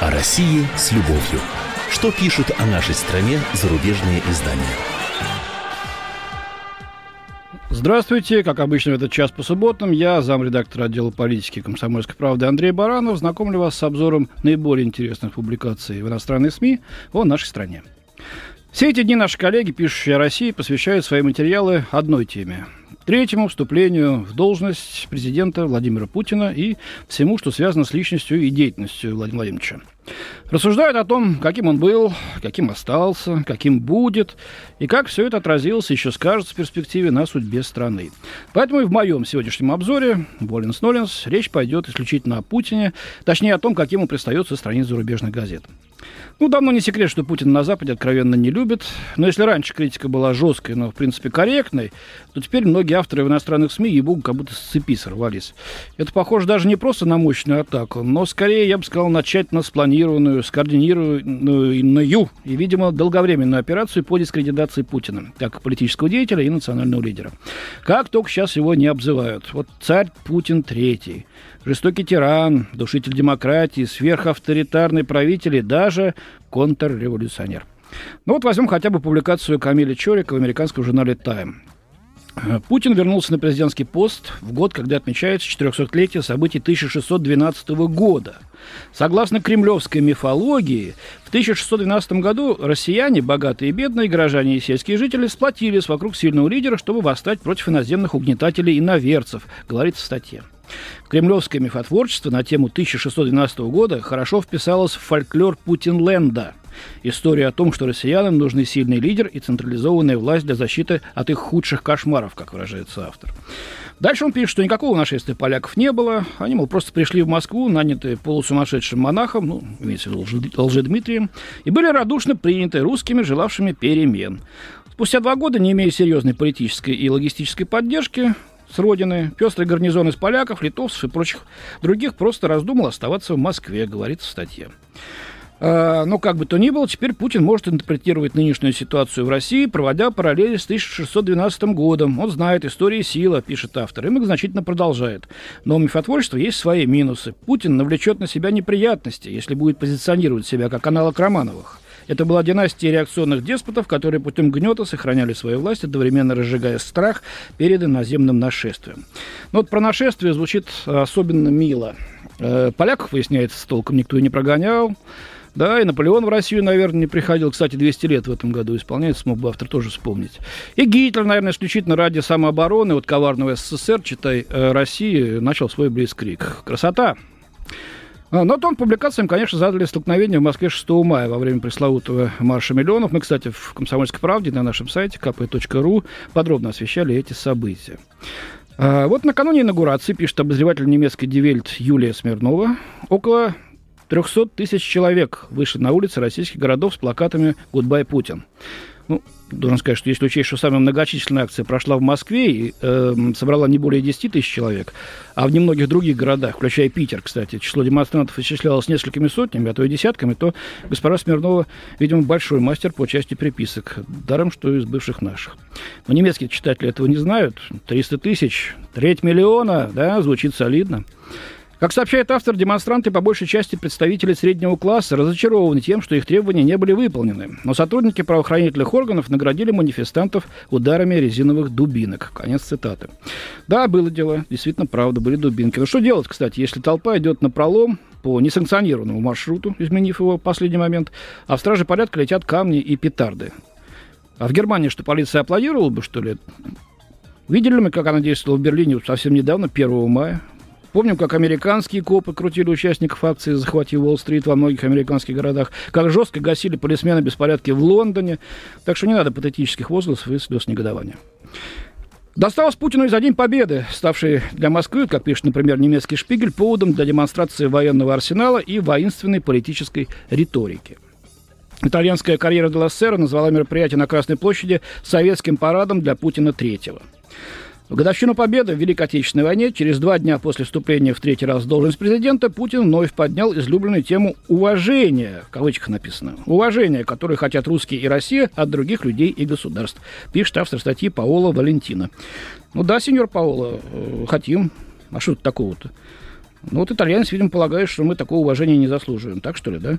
О России с любовью. Что пишут о нашей стране зарубежные издания? Здравствуйте. Как обычно в этот час по субботам, я, замредактор отдела политики комсомольской правды Андрей Баранов, знакомлю вас с обзором наиболее интересных публикаций в иностранных СМИ о нашей стране. Все эти дни наши коллеги, пишущие о России, посвящают свои материалы одной теме третьему вступлению в должность президента Владимира Путина и всему, что связано с личностью и деятельностью Владимира Владимировича. Рассуждают о том, каким он был, каким остался, каким будет, и как все это отразилось еще скажется в перспективе на судьбе страны. Поэтому и в моем сегодняшнем обзоре «Воленс-Ноленс» речь пойдет исключительно о Путине, точнее о том, каким он предстает со страниц зарубежных газет. Ну, давно не секрет, что Путин на Западе откровенно не любит. Но если раньше критика была жесткой, но, в принципе, корректной, то теперь многие авторы в иностранных СМИ, ей-богу, как будто с цепи сорвались. Это похоже даже не просто на мощную атаку, но скорее, я бы сказал, на тщательно скоординированную и, видимо, долговременную операцию по дискредитации Путина, как политического деятеля и национального лидера. Как только сейчас его не обзывают. Вот царь Путин третий жестокий тиран, душитель демократии, сверхавторитарный правитель и даже контрреволюционер. Ну вот возьмем хотя бы публикацию Камиля Чорика в американском журнале «Тайм». Путин вернулся на президентский пост в год, когда отмечается 400-летие событий 1612 года. Согласно кремлевской мифологии, в 1612 году россияне, богатые и бедные, горожане и сельские жители сплотились вокруг сильного лидера, чтобы восстать против иноземных угнетателей и наверцев, говорится в статье. Кремлевское мифотворчество на тему 1612 года хорошо вписалось в фольклор Путинленда. История о том, что россиянам нужны сильный лидер и централизованная власть для защиты от их худших кошмаров, как выражается автор. Дальше он пишет, что никакого нашествия поляков не было. Они, мол, просто пришли в Москву, нанятые полусумасшедшим монахом, ну, имеется в виду Лжедмитрием, и были радушно приняты русскими, желавшими перемен. Спустя два года, не имея серьезной политической и логистической поддержки, с родины, пестрый гарнизон из поляков, литовцев и прочих других просто раздумал оставаться в Москве, говорится в статье. А, но как бы то ни было, теперь Путин может интерпретировать нынешнюю ситуацию в России, проводя параллели с 1612 годом. Он знает истории сила, пишет автор, и многозначительно продолжает. Но у мифотворчества есть свои минусы. Путин навлечет на себя неприятности, если будет позиционировать себя как аналог Романовых. Это была династия реакционных деспотов, которые путем гнета сохраняли свою власть, одновременно разжигая страх перед иноземным нашествием. Но вот про нашествие звучит особенно мило. Э, поляков, выясняется, толком никто и не прогонял. Да, и Наполеон в Россию, наверное, не приходил. Кстати, 200 лет в этом году исполняется, мог бы автор тоже вспомнить. И Гитлер, наверное, исключительно ради самообороны от коварного СССР, читай, э, России, начал свой близкрик. Красота! А, но тон публикациям, конечно, задали столкновение в Москве 6 мая во время пресловутого марша миллионов. Мы, кстати, в «Комсомольской правде» на нашем сайте kp.ru подробно освещали эти события. А, вот накануне инаугурации, пишет обозреватель немецкой Die Welt Юлия Смирнова, около 300 тысяч человек вышли на улицы российских городов с плакатами «Goodbye, Путин». Ну, должен сказать, что если учесть, что самая многочисленная акция прошла в Москве и э, собрала не более 10 тысяч человек, а в немногих других городах, включая Питер, кстати, число демонстрантов исчислялось несколькими сотнями, а то и десятками, то госпожа Смирнова, видимо, большой мастер по части приписок, даром, что из бывших наших. Но немецкие читатели этого не знают. 300 тысяч, треть миллиона, да, звучит солидно. Как сообщает автор, демонстранты по большей части представители среднего класса разочарованы тем, что их требования не были выполнены. Но сотрудники правоохранительных органов наградили манифестантов ударами резиновых дубинок. Конец цитаты. Да, было дело. Действительно, правда, были дубинки. Но что делать, кстати, если толпа идет на пролом по несанкционированному маршруту, изменив его в последний момент, а в страже порядка летят камни и петарды? А в Германии что, полиция аплодировала бы, что ли? Видели мы, как она действовала в Берлине совсем недавно, 1 мая? Помним, как американские копы крутили участников акции «Захвати Уолл-стрит» во многих американских городах, как жестко гасили полисмены беспорядки в Лондоне. Так что не надо патетических возгласов и слез негодования. Досталось Путину и за День Победы, ставший для Москвы, как пишет, например, немецкий шпигель, поводом для демонстрации военного арсенала и воинственной политической риторики. Итальянская карьера де Лассера назвала мероприятие на Красной площади советским парадом для Путина третьего. В годовщину победы в Великой Отечественной войне, через два дня после вступления в третий раз в должность президента, Путин вновь поднял излюбленную тему уважения, в кавычках написано, уважения, которое хотят русские и Россия от других людей и государств, пишет автор статьи Паола Валентина. Ну да, сеньор Паола, э, хотим. А что тут такого-то? Ну, вот итальянец, видимо, полагает, что мы такого уважения не заслуживаем. Так что ли, да?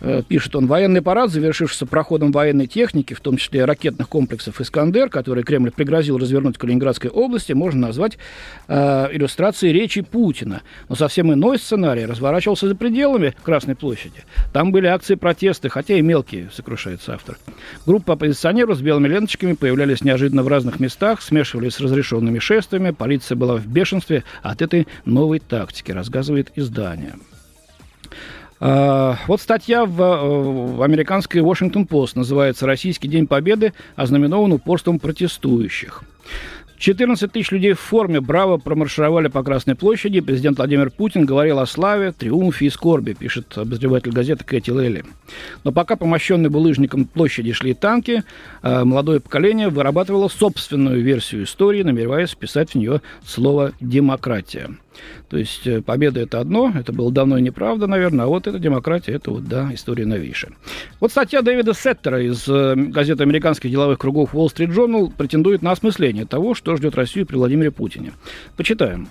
Э, пишет он, военный парад, завершившийся проходом военной техники, в том числе ракетных комплексов «Искандер», которые Кремль пригрозил развернуть в Калининградской области, можно назвать э, иллюстрацией речи Путина. Но совсем иной сценарий разворачивался за пределами Красной площади. Там были акции протеста, хотя и мелкие, сокрушается автор. Группа оппозиционеров с белыми ленточками появлялись неожиданно в разных местах, смешивались с разрешенными шествиями, полиция была в бешенстве от этой новой тактики рассказывает издание. А, вот статья в, в американской Washington Post называется «Российский день Победы ознаменован упорством протестующих». 14 тысяч людей в форме браво промаршировали по Красной площади. Президент Владимир Путин говорил о славе, триумфе и скорби, пишет обозреватель газеты Кэти Лелли. Но пока по мощенной булыжником площади шли танки, э, молодое поколение вырабатывало собственную версию истории, намереваясь вписать в нее слово «демократия». То есть э, победа это одно, это было давно и неправда, наверное, а вот эта демократия, это вот, да, история новейшая. Вот статья Дэвида Сеттера из э, газеты американских деловых кругов Wall Street Journal претендует на осмысление того, что ждет Россию при Владимире Путине. Почитаем.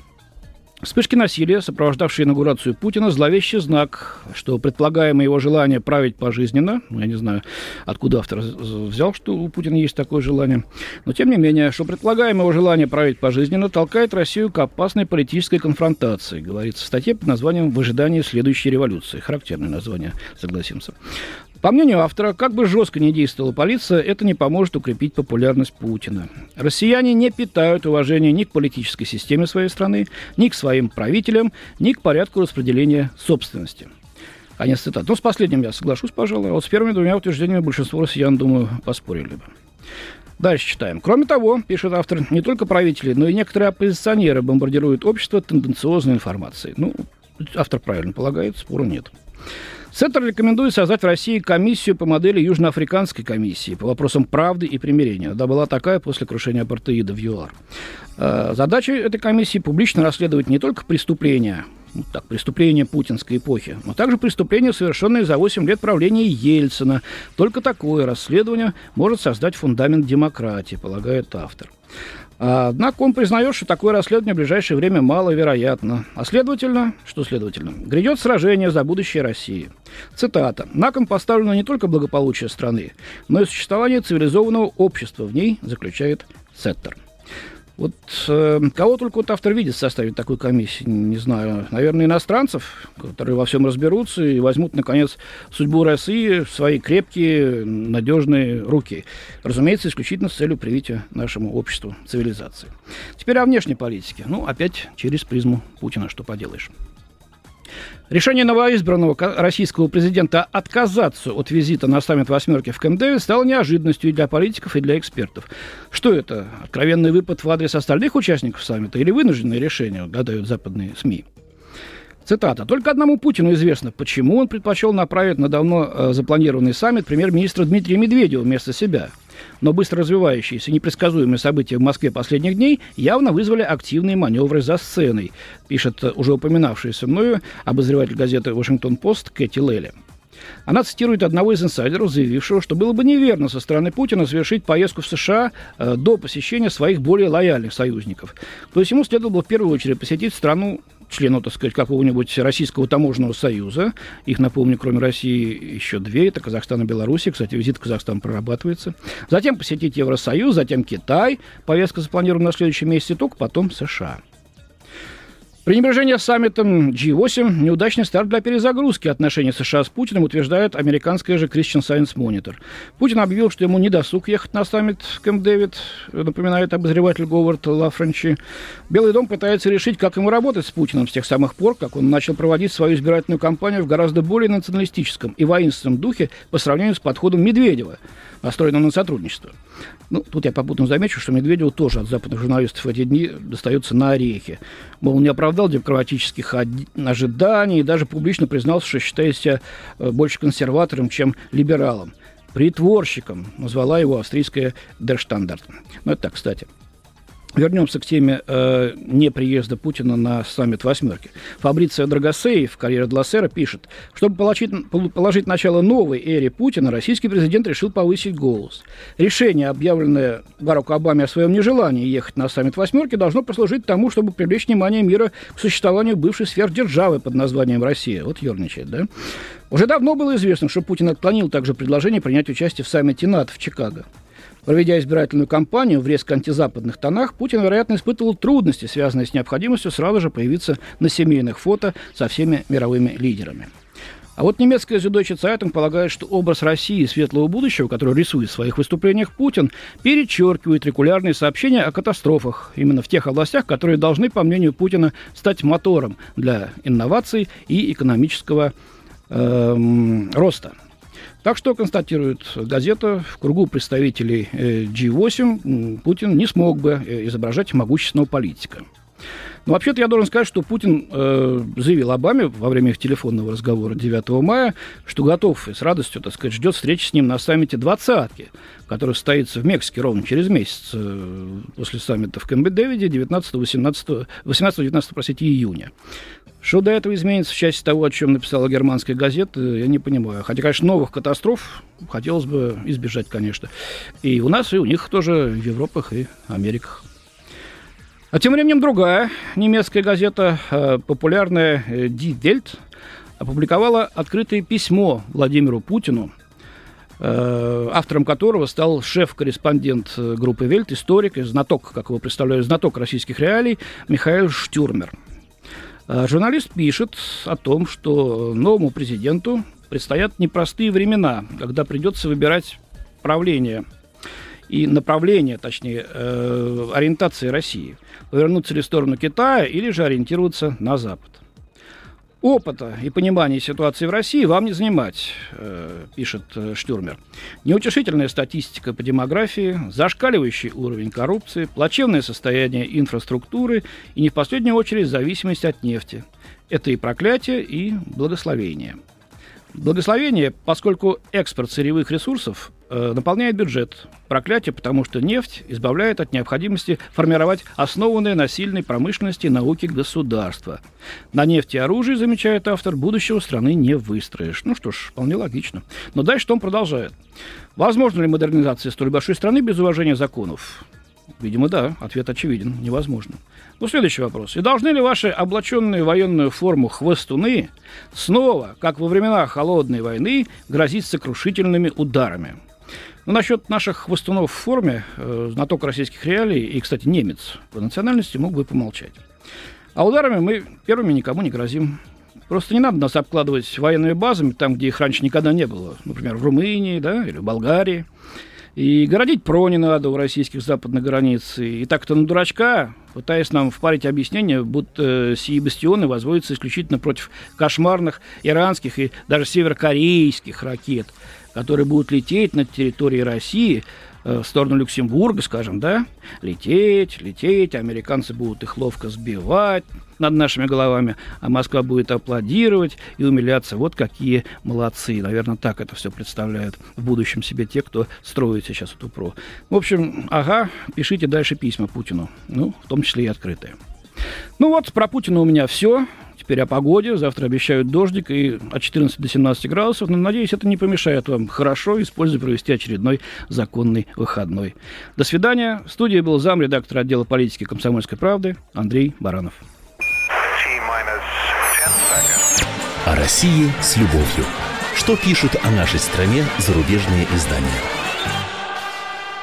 Вспышки насилия, сопровождавшие инаугурацию Путина, зловещий знак, что предполагаемое его желание править пожизненно, ну, я не знаю, откуда автор взял, что у Путина есть такое желание, но тем не менее, что предполагаемое его желание править пожизненно толкает Россию к опасной политической конфронтации, говорится в статье под названием «В ожидании следующей революции». Характерное название, согласимся. По мнению автора, как бы жестко не действовала полиция, это не поможет укрепить популярность Путина. Россияне не питают уважения ни к политической системе своей страны, ни к своим правителям, ни к порядку распределения собственности. Конец цитат. Ну, с последним я соглашусь, пожалуй, а вот с первыми двумя утверждениями большинство россиян, думаю, поспорили бы. Дальше читаем. Кроме того, пишет автор, не только правители, но и некоторые оппозиционеры бомбардируют общество тенденциозной информацией. Ну, автор правильно полагает, спору нет. Центр рекомендует создать в России комиссию по модели Южноафриканской комиссии по вопросам правды и примирения. Да, была такая после крушения апартеида в ЮАР. Э, задача этой комиссии публично расследовать не только преступления, ну, так, преступления путинской эпохи, но также преступления, совершенные за 8 лет правления Ельцина. Только такое расследование может создать фундамент демократии, полагает автор. Однако он признает, что такое расследование в ближайшее время маловероятно. А следовательно, что следовательно, грядет сражение за будущее России. Цитата. «На кон поставлено не только благополучие страны, но и существование цивилизованного общества в ней», заключает Сеттер. Вот э, кого только вот автор видит в составе такой комиссии, не знаю. Наверное, иностранцев, которые во всем разберутся и возьмут, наконец, судьбу России в свои крепкие, надежные руки. Разумеется, исключительно с целью привития нашему обществу цивилизации. Теперь о внешней политике. Ну, опять через призму Путина, что поделаешь. Решение новоизбранного российского президента отказаться от визита на саммит «восьмерки» в Кэмп Дэвид стало неожиданностью и для политиков, и для экспертов. Что это? Откровенный выпад в адрес остальных участников саммита или вынужденное решение, гадают западные СМИ? Цитата. «Только одному Путину известно, почему он предпочел направить на давно э, запланированный саммит премьер-министра Дмитрия Медведева вместо себя но быстро развивающиеся непредсказуемые события в Москве последних дней явно вызвали активные маневры за сценой, пишет уже упоминавшийся мною обозреватель газеты «Вашингтон-Пост» Кэти Лелли. Она цитирует одного из инсайдеров, заявившего, что было бы неверно со стороны Путина совершить поездку в США э, до посещения своих более лояльных союзников. То есть ему следовало в первую очередь посетить страну членов, так сказать, какого-нибудь Российского таможенного союза. Их, напомню, кроме России еще две. Это Казахстан и Беларусь. Кстати, визит в Казахстан прорабатывается. Затем посетить Евросоюз, затем Китай. Повестка запланирована на следующий месяц, и только потом США. Пренебрежение саммитом G8 – неудачный старт для перезагрузки отношений США с Путиным, утверждает американская же Christian Science Monitor. Путин объявил, что ему не досуг ехать на саммит Кэмп Дэвид, напоминает обозреватель Говард Лафренчи. Белый дом пытается решить, как ему работать с Путиным с тех самых пор, как он начал проводить свою избирательную кампанию в гораздо более националистическом и воинственном духе по сравнению с подходом Медведева, настроенным на сотрудничество. Ну, тут я попутно замечу, что Медведеву тоже от западных журналистов в эти дни достается на орехи. Мол, не оправдал демократических ожиданий и даже публично признался, что считает себя э, больше консерватором, чем либералом. Притворщиком назвала его австрийская Дерштандарт. Ну, это так, кстати. Вернемся к теме э, неприезда Путина на саммит «восьмерки». Фабриция Драгосеев, карьера Длассера, пишет, чтобы положить, положить начало новой эре Путина, российский президент решил повысить голос. Решение, объявленное Бараку Обаме о своем нежелании ехать на саммит «восьмерки», должно послужить тому, чтобы привлечь внимание мира к существованию бывшей сверхдержавы под названием Россия. Вот ерничает, да? Уже давно было известно, что Путин отклонил также предложение принять участие в саммите НАТО в Чикаго. Проведя избирательную кампанию в резко антизападных тонах, Путин, вероятно, испытывал трудности, связанные с необходимостью сразу же появиться на семейных фото со всеми мировыми лидерами. А вот немецкая Süddeutsche Zeitung полагает, что образ России светлого будущего, который рисует в своих выступлениях Путин, перечеркивает регулярные сообщения о катастрофах именно в тех областях, которые должны, по мнению Путина, стать мотором для инноваций и экономического эм, роста. Так что, констатирует газета, в кругу представителей э, G8 Путин не смог бы э, изображать могущественного политика. Но вообще-то я должен сказать, что Путин э, заявил Обаме во время их телефонного разговора 9 мая, что готов и с радостью, так сказать, ждет встречи с ним на саммите «двадцатки», который состоится в Мексике ровно через месяц э, после саммита в Кэмпе-Дэвиде 19-18, 18-19, простите, июня. Что до этого изменится в части того, о чем написала германская газета, я не понимаю. Хотя, конечно, новых катастроф хотелось бы избежать, конечно. И у нас, и у них тоже в Европах и Америках. А тем временем другая немецкая газета, э, популярная э, Die Welt, опубликовала открытое письмо Владимиру Путину, э, автором которого стал шеф-корреспондент группы Вельт, историк и знаток, как его представляю, знаток российских реалий Михаил Штюрмер – журналист пишет о том, что новому президенту предстоят непростые времена, когда придется выбирать правление и направление, точнее, ориентации России. Повернуться ли в сторону Китая или же ориентироваться на Запад. Опыта и понимания ситуации в России вам не занимать, э, пишет э, Штюрмер. Неутешительная статистика по демографии, зашкаливающий уровень коррупции, плачевное состояние инфраструктуры и, не в последнюю очередь, зависимость от нефти. Это и проклятие, и благословение. Благословение, поскольку экспорт сырьевых ресурсов э, наполняет бюджет. Проклятие, потому что нефть избавляет от необходимости формировать основанное на сильной промышленности науки государства. На нефти и оружии, замечает автор, будущего страны не выстроишь. Ну что ж, вполне логично. Но дальше он продолжает. Возможно ли модернизация столь большой страны без уважения законов? Видимо, да. Ответ очевиден. Невозможно. Ну, следующий вопрос. И должны ли ваши облаченные военную форму хвостуны снова, как во времена Холодной войны, грозить сокрушительными ударами? Ну, насчет наших хвостунов в форме, э, знаток российских реалий и, кстати, немец по национальности мог бы помолчать. А ударами мы первыми никому не грозим. Просто не надо нас обкладывать военными базами там, где их раньше никогда не было. Например, в Румынии да, или в Болгарии. И городить ПРО не надо у российских западных границ. И так-то на дурачка, пытаясь нам впарить объяснение, будто сии бастионы возводятся исключительно против кошмарных иранских и даже северокорейских ракет, которые будут лететь над территорией России – Э, в сторону Люксембурга, скажем, да, лететь, лететь, американцы будут их ловко сбивать над нашими головами, а Москва будет аплодировать и умиляться. Вот какие молодцы. Наверное, так это все представляют в будущем себе те, кто строит сейчас эту ПРО. В общем, ага, пишите дальше письма Путину, ну, в том числе и открытые. Ну вот, про Путина у меня все. Теперь о погоде. Завтра обещают дождик и от 14 до 17 градусов. Но, надеюсь, это не помешает вам хорошо используя провести очередной законный выходной. До свидания. В студии был зам редактора отдела политики комсомольской правды Андрей Баранов. О России с любовью. Что пишут о нашей стране зарубежные издания?